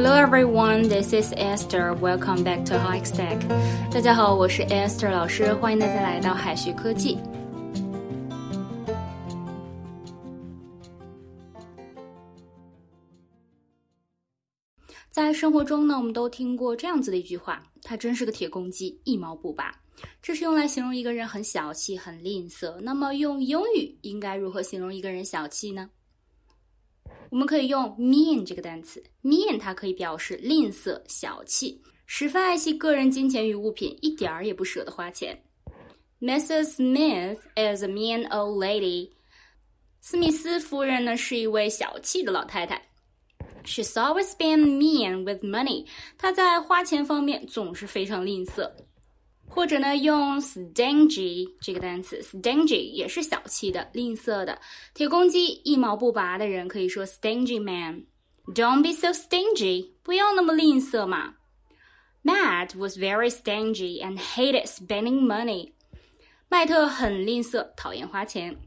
Hello everyone, this is Esther. Welcome back to High Stack. 大家好，我是 Esther 老师，欢迎大家来到海学科技。在生活中呢，我们都听过这样子的一句话：“他真是个铁公鸡，一毛不拔。”这是用来形容一个人很小气、很吝啬。那么用英语应该如何形容一个人小气呢？我们可以用 mean 这个单词，mean 它可以表示吝啬、小气，十分爱惜个人金钱与物品，一点儿也不舍得花钱。Mrs. Smith is a mean old lady。斯密斯夫人呢是一位小气的老太太。She's always been mean with money。她在花钱方面总是非常吝啬。或者呢，用 stingy 这个单词，stingy 也是小气的、吝啬的。铁公鸡一毛不拔的人可以说 stingy man。Don't be so stingy，不要那么吝啬嘛。Matt was very stingy and hated spending money。麦特很吝啬，讨厌花钱。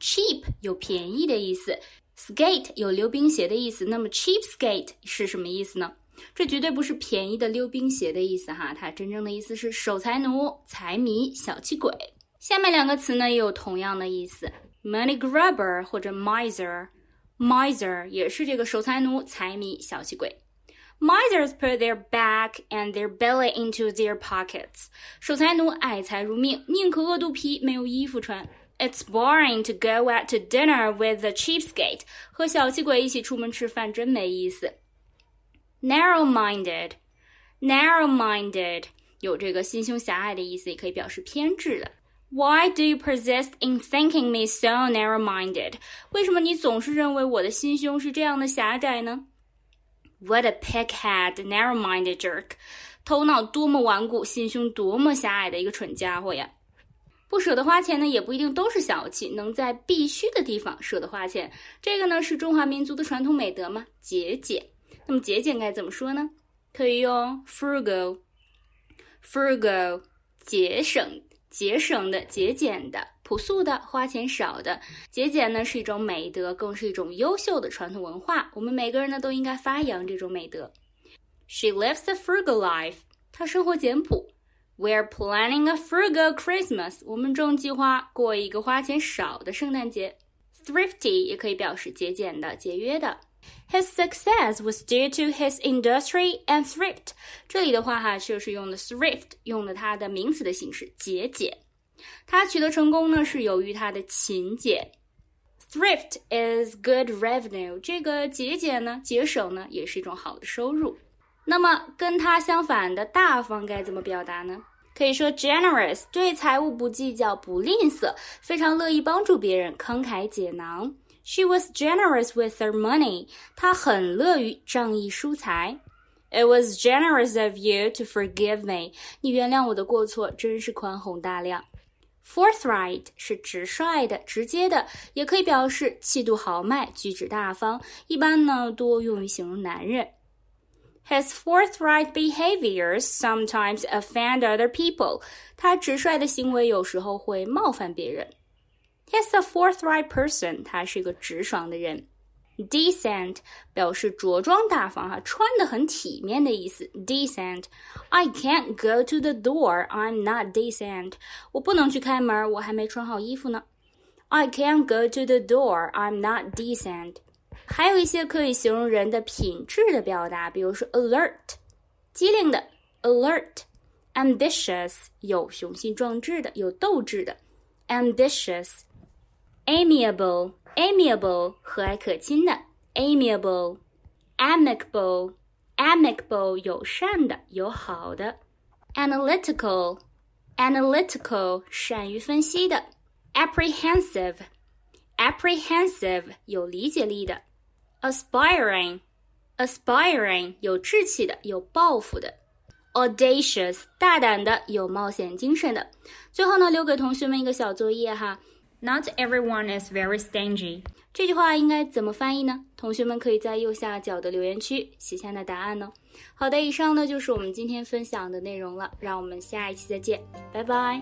Cheap 有便宜的意思，skate 有溜冰鞋的意思。那么 cheap skate 是什么意思呢？ 这绝对不是便宜的溜冰鞋的意思哈，它真正的意思是守财奴、财迷、小气鬼。下面两个词呢也有同样的意思，money grabber 或者 miser，miser 也是这个守财奴、财迷、小气鬼。Misers put their back and their belly into their pockets。守财奴爱财如命，宁可饿肚皮，没有衣服穿。It's boring to go out to dinner with a cheapskate。和小气鬼一起出门吃饭真没意思。 Narrow-minded, narrow-minded 有这个心胸狭隘的意思，也可以表示偏执的。Why do you persist in thinking me so narrow-minded？为什么你总是认为我的心胸是这样的狭窄呢？What a pighead, narrow-minded jerk！头脑多么顽固，心胸多么狭隘的一个蠢家伙呀！不舍得花钱呢，也不一定都是小气，能在必须的地方舍得花钱，这个呢是中华民族的传统美德嘛，节俭。那么节俭该怎么说呢？可以用 frugal，frugal，节省、节省的、节俭的、朴素的、花钱少的。节俭呢是一种美德，更是一种优秀的传统文化。我们每个人呢都应该发扬这种美德。She lives a frugal life。她生活简朴。We're planning a frugal Christmas。我们正计划过一个花钱少的圣诞节。Thrifty 也可以表示节俭的、节约的。His success was due to his industry and thrift。这里的话哈，就是用的 thrift，用的它的名词的形式，节俭。他取得成功呢，是由于他的勤俭。Thrift is good revenue。这个节俭呢，节省呢，也是一种好的收入。那么跟它相反的大方该怎么表达呢？可以说 generous，对财物不计较，不吝啬，非常乐意帮助别人，慷慨解囊。She was generous with her money. 她很乐于仗义疏财。It was generous of you to forgive me. 你原谅我的过错，真是宽宏大量。Forthright 是直率的、直接的，也可以表示气度豪迈、举止大方。一般呢，多用于形容男人。His forthright behaviors sometimes offend other people. 他直率的行为有时候会冒犯别人。He's a forthright person，他是一个直爽的人。Decent 表示着装大方哈，穿的很体面的意思。Decent，I can't go to the door，I'm not decent。我不能去开门，我还没穿好衣服呢。I can't go to the door，I'm not decent。 还有一些可以形容人的品质的表达，比如说 alert，机灵的；alert，ambitious，有雄心壮志的，有斗志的；ambitious。amiable amiable 和蔼可亲的 amiable amicable amicable 友善的友好的 analytical analytical 善于分析的 apprehensive apprehensive 有理解力的 aspiring aspiring 有志气的有抱负的 audacious 大胆的有冒险精神的最后呢留给同学们一个小作业哈 Not everyone is very stingy。这句话应该怎么翻译呢？同学们可以在右下角的留言区写下的答案哦。好的，以上呢就是我们今天分享的内容了，让我们下一期再见，拜拜。